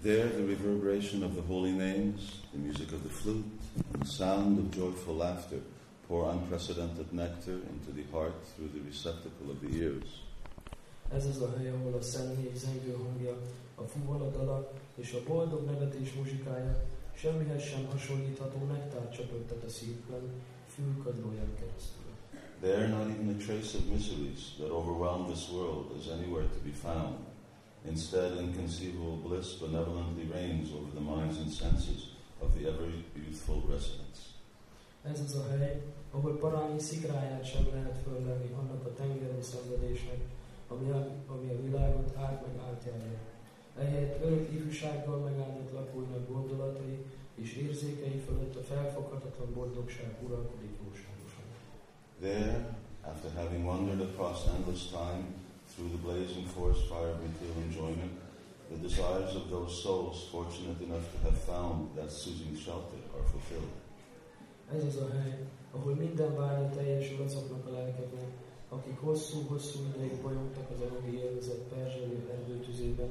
There, the reverberation of the holy names, the music of the flute, and the sound of joyful laughter pour unprecedented nectar into the heart through the receptacle of the ears. Ez az a hely, ahol a zengő hangja, a fuval a dalak és a boldog nevetés muzsikája semmihez sem hasonlítható nektár csöpögtet a szívben, fülkadlóján keresztül. There, not even a trace of miseries that overwhelm this world is anywhere to be found. Instead, inconceivable bliss benevolently reigns over the minds and senses of the ever youthful residents. Ez az a hely, ahol parányi szikráját sem lehet fölvenni annak a tengeri szenvedésnek, ami a, ami a világot át meg átjárja. Ehelyett örök ifjúsággal megáldott lakóinak gondolatai és érzékei fölött a felfoghatatlan boldogság uralkodik jóságosan. There, after having wandered across endless time through the blazing forest fire of material enjoyment, the desires of those souls fortunate enough to have found that soothing shelter are fulfilled. Ez az a hely, ahol minden vágya teljesül azoknak a lelkeknek, akik hosszú-hosszú ideig bolyogtak az anyagi élvezet perzselő erdőtüzében,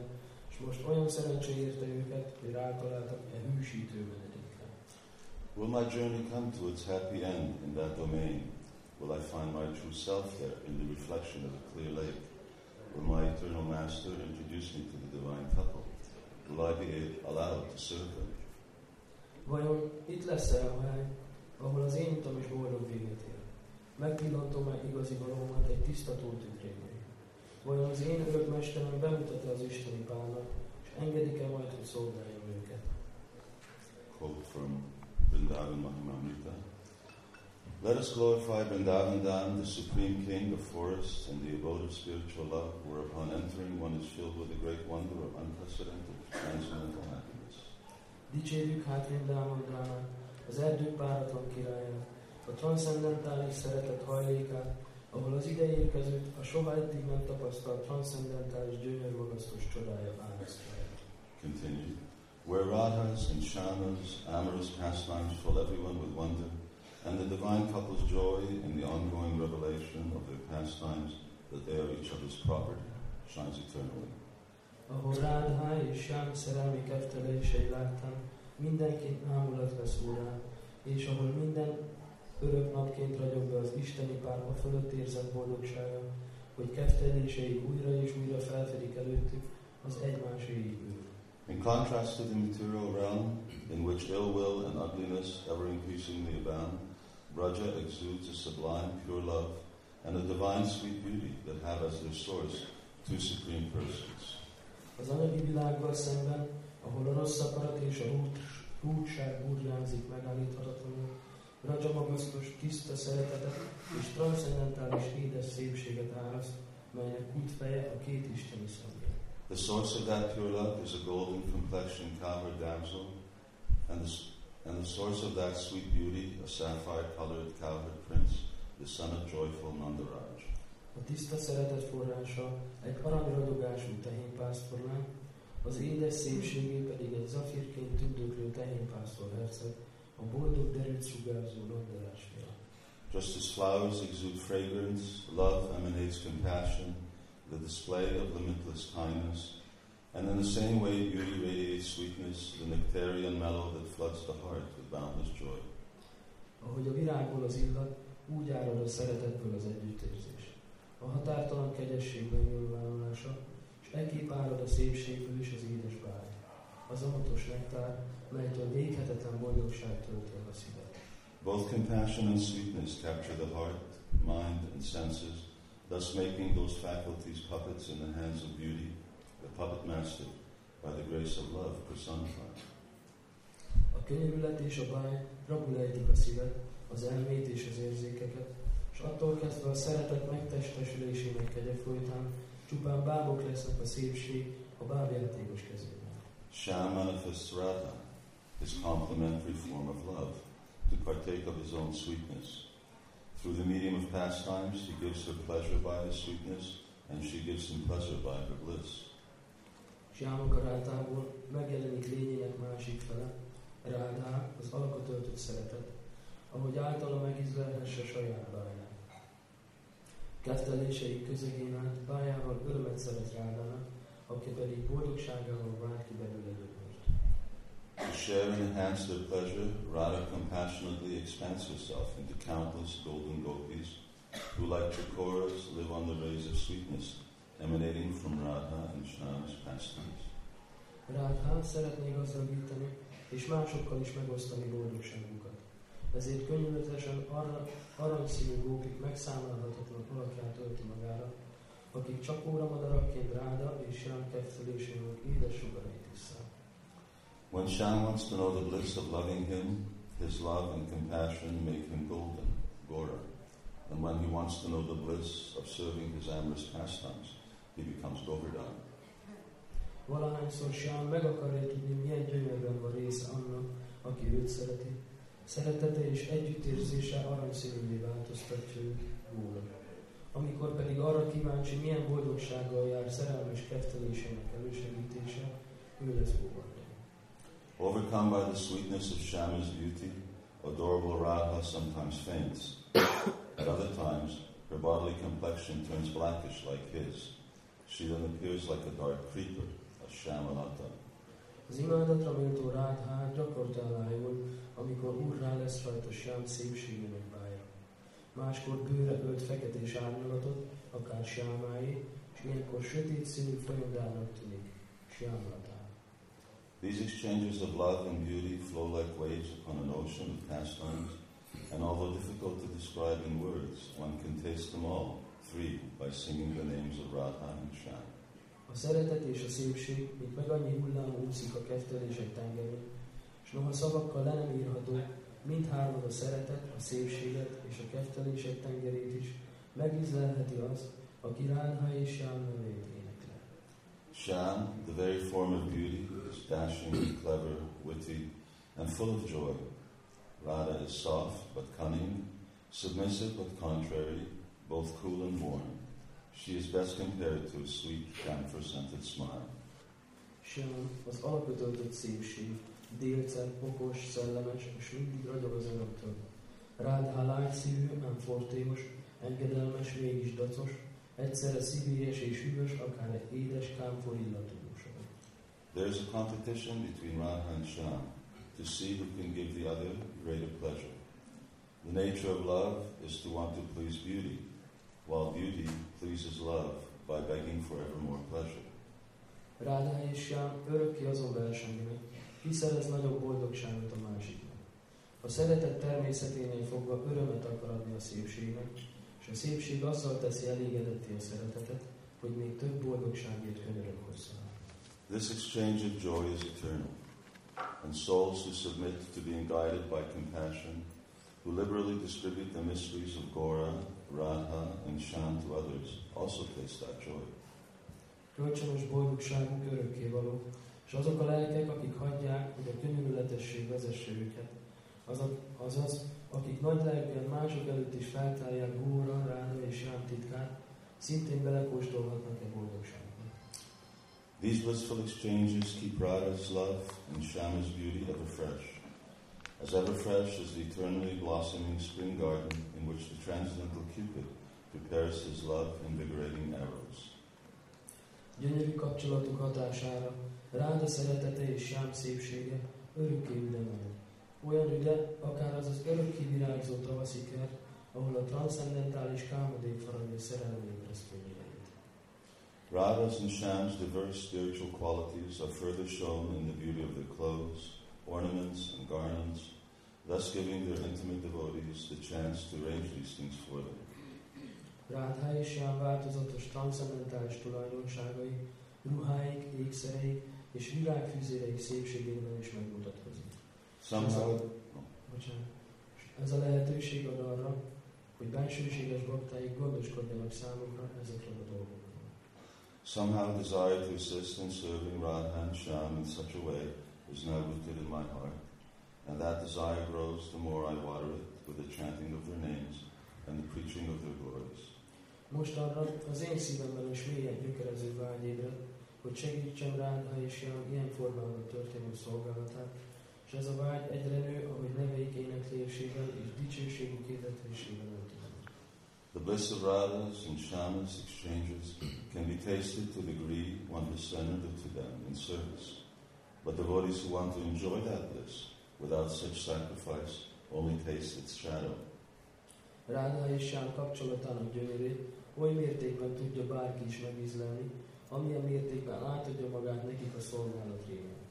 és most olyan szerencsé érte őket, hogy rátaláltak e hűsítő menedékre. Will my journey come to its happy end in that domain? Will I find my true self there in the reflection of a clear lake? My eternal master introduce me to the divine couple? Will I be allowed to serve them? Vajon itt lesz-e a hely, ahol az én utam is boldog véget ér? Megpillantom-e igazi valómat egy tiszta tükrében? Vajon az én örök mesterem bemutat-e az isteni pálnak, és engedik-e majd, hogy szolgáljam őket? Quote from Vrindavan Mahimamrita. Let us glorify Vrindavan Dham, the supreme king of forests and the abode of spiritual love, entering one is filled with a great wonder of unprecedented transcendental happiness. Dicsérjük hát Dánát, az erdők páratlan királyát, a transzcendentális szeretet hajlékát, ahol az ideérkezőt a soha eddig nem tapasztalt transzcendentális gyönyörmagasztos csodája árasztja. Continue. Where radhas and Shyama's, amorous pastimes fill everyone with wonder, and the divine couple's joy in the ongoing revelation of their pastimes that they are each other's property shines eternally. És Sám szerelmi keftelései láttam, mindenki ámulat vesz órán, és ahol minden örök napként ragyog be az isteni párba fölött érzett boldogsága, hogy újra és újra felfedik előttük az. In contrast to the material realm, in which ill will and ugliness ever increasingly abound, Braja exudes a sublime, pure love and a divine sweet beauty that have as their source two supreme persons. Az anyagi világgal szemben, ahol a rossz akarat és a burjánzik megállíthatatlanul, tiszta szeretetet és transzendentális édes szépséget áraszt, melynek útfeje a két isteni szabja. The source of that pure love is a golden complexion cowherd damsel, and the, and the source of that sweet beauty, a sapphire colored cowherd prince, the son of joyful Nandaraj. A tiszta szeretet forrása egy aranyragyogású tehénpásztorlány, az édes szépségé pedig egy zafírként tündöklő tehénpásztor herceg, a boldog derült sugárzó Nandarás fia. Just as flowers exude fragrance, love emanates compassion, the display of limitless kindness, and in the same way beauty radiates sweetness, the nectarian mellow that floods the heart with boundless joy. Ahogy a virágból az illat, úgy árad a szeretetből az együttérzés. A határtalan kegyesség megnyilvánulása, és ekképp árad a szépségből is az édes báj. Az amatos nektár, melytől véghetetlen boldogság tölti a szívet. Both compassion and sweetness capture the heart, mind, and senses, thus making those faculties puppets in the hands of beauty, the puppet master, by the grace of love personified. A könyörület és a báj rabul ejtik a szívet, az elmét és az érzékeket, és attól kezdve a szeretet megtestesülésének kegye folytán csupán bábok lesznek a szépség a bábjátékos kezében. Sham manifests Radha, his complementary form of love, to partake of his own sweetness. Through the medium of pastimes, he gives her pleasure by his sweetness, and she gives him pleasure by her bliss. Sámakarátából megjelenik lényének másik fele, Rádá, az alkotöltött szeretet, ahogy általa megizlelhesse saját báját. Keftelései közegén át bájával örömet szerez Rádának, aki pedig boldogságával vált ki belőle and enhance their pleasure, Radha compassionately expands herself into countless golden gopis who, like Chakoras, live on the rays of sweetness emanating from Radha and Shyam's pastimes. Radha szeretné gazdagítani, és másokkal is megosztani boldogságunkat. Ezért könyörületesen arra, aranyszínű gópik megszámolhatatlan alakját ölti magára, akik csak óra madarakként Ráda és Sám kettelésének édes sugarait isszák. When Shyam wants to know the bliss of loving him, his love and compassion make him golden, Gora. And when he wants to know the bliss of serving his amorous pastimes, he becomes Govardhan. Valahányszor Sám meg akarja tudni, milyen gyönyörben van része annak, aki őt szereti. Szeretete és együttérzése aranyszínűvé változtatja őt róla. Amikor pedig arra kíváncsi, milyen boldogsággal jár szerelmes kettelésének elősegítése, ő lesz Govardhan. Overcome by the sweetness of Shama's beauty, adorable Radha sometimes faints. At other times, her bodily complexion turns blackish like his. She then appears like a dark creeper, a Shamalata. Az imádatra méltó gyakorta amikor úrrá lesz rajta szépségének bája. Máskor bőre ölt feketés árnyalatot, akár és ilyenkor sötét színű folyogának tűnik, Sámlatá. These exchanges of love and beauty flow like waves upon an ocean of pastimes, and although difficult to describe in words, one can taste them all, three, by singing the names of Radha and Shyam. A szeretet és a szépség, mint meg annyi hullám úszik a kettelések tengerén, és noha szavakkal le nem írható, mindhárman a szeretet, a szépséget és a kettelések tengerét is megízlelheti az, aki Rádha és Sám nevét énekli. Shyam, the very form of beauty, is dashing, clever, witty, and full of joy. Radha is soft but cunning, submissive but contrary, both cool and warm. She is best compared to a sweet, camphor-scented smile. Az alapötöltött szépség, okos, szellemes, és mindig ragyog az örömtől. Rádhá lágyszívű, ám fortéos, engedelmes, mégis dacos, egyszerre szívélyes és hűvös, akár egy édes kámfor illatú. There is a competition between Radha and Shyam to see who can give the other greater pleasure. The nature of love is to want to please beauty, while beauty pleases love by begging for ever more pleasure. Rádhá és Sám örökké azon versenynek, ki szerez nagyobb boldogságot a másiknak. A szeretet természeténél fogva örömet akar adni a szépségnek, és a szépség azzal teszi elégedetté a szeretetet, hogy még több boldogságért könyörög hozzá. This exchange of joy is eternal, and souls who submit to being guided by compassion, who liberally distribute the mysteries of Gora, Radha, and Shyam to others, also taste that joy. Kölcsönös boldogságunk örökké való, és azok a lelkek, akik hagyják, hogy a könyörületesség vezesse őket, azok, azaz, akik nagy lelkűen mások előtt is feltárják Góra, Ráda és Sám titkát, szintén belekóstolhatnak e boldogságba. These blissful exchanges keep Radha's love and Shama's beauty ever fresh, as ever fresh as the eternally blossoming spring garden in which the transcendental Cupid prepares his love-invigorating arrows. Gyönyörű kapcsolatuk hatására Ráda szeretete és Sám szépsége örökké üdemel. Olyan üde, akár az az örökké virágzó tavaszi kert, ahol a transzendentális kámodék faragja szerelem ébresztőjét. Radha's and Shyam's diverse spiritual qualities are further shown in the beauty of their clothes, ornaments, and garments, thus giving their intimate devotees the chance to arrange these things for them. Rádhá és Sám változatos transzendentális tulajdonságai, ruháik, ékszereik és virágfűzéreik szépségében is megmutatkozik. Somehow, Bocsánat. Ez a lehetőség ad arra, hogy bensőséges baktáik gondoskodjanak számukra ezekről a dolgokról. somehow desire to assist in serving Radha and Sham in such a way is now rooted in my heart, and that desire grows the more I water it with the chanting of their names and the preaching of their glories. Most arra az én szívemben is mélyen gyökerező vágy ébred, hogy segítsem Rádha és Jám ilyen formában történő szolgálatát, és ez a vágy egyre nő, ahogy neveik éneklésével és dicsőségük hirdetésével öltözik. The bliss of Radha's and Shyama's exchanges can be tasted to the degree one has surrendered to them in service. But devotees who want to enjoy that bliss without such sacrifice only taste its shadow. És Sám kapcsolatának gyönyörét oly mértékben tudja bárki is megízlelni, amilyen mértékben átadja magát nekik a szolgálat révén.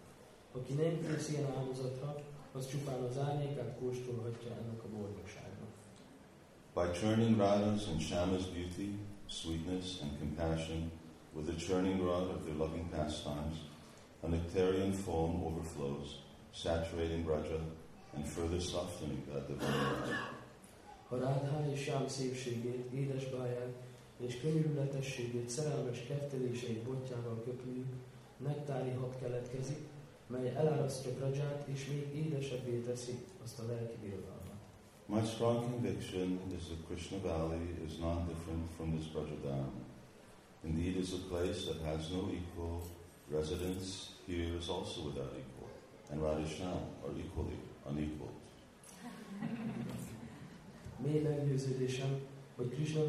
Aki nem kész ilyen áldozatra, az csupán az árnyékát kóstolhatja ennek a boldogságnak. By churning Radha's and Shyama's beauty, sweetness, and compassion with the churning rod of their loving pastimes, a nectarian foam overflows, saturating Braja and further softening that divine nektári hab keletkezik, mely elárasztja és még édesebbé teszi azt a lelki birodalmat. My strong conviction is that Krishna Valley is not different from this Brajadam. Indeed, is a place that has no equal. Residence here is also without equal, and Radhisham are equally unequaled. Mély meggyőződésem, hogy Krishna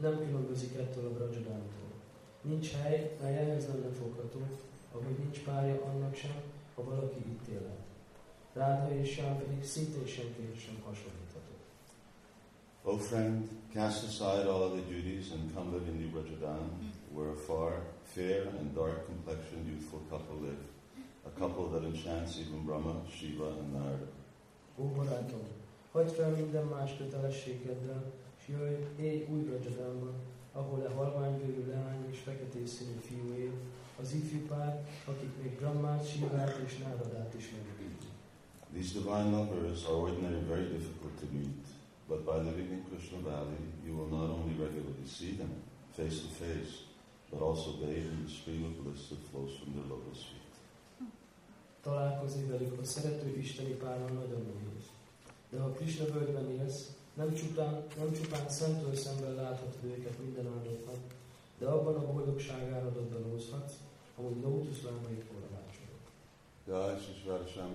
nem különbözik ettől a Brajadámtól. Nincs hely, mely ehhez lenne fogható, ahogy nincs párja annak sem, ha valaki itt élhet. Rádha és Sám pedig szintén senkihez sem hasonlítható. O friend, cast aside all other duties and come live in New Brajadam, mm. where a far, fair and dark complexioned youthful couple live, a couple that enchants even Brahma, Shiva, and Narada. Ó barátom, hagyd fel minden más kötelességeddel, és jöjj, élj új Brajadámban, ahol a halványbőrű leány és feketés színű fiú él, az ifjú pár, akik még Brahmát, Shivát és Náradát is megvédik. These divine lovers are ordinarily very difficult to meet, but by living in Krishna Valley, you will not only regularly see them face to face, but also bathe in the stream of bliss that flows from their lotus feet. Találkozni velük a szerető isteni páron nagyon nehéz. De ha Krishna völgyben élsz, nem csupán, nem csupán szemtől szemben láthatod őket minden áldott nap, de abban a boldogság áradodalózhatsz, ahogy lótusz lábaikból a vácsorok. Jai Shri Radha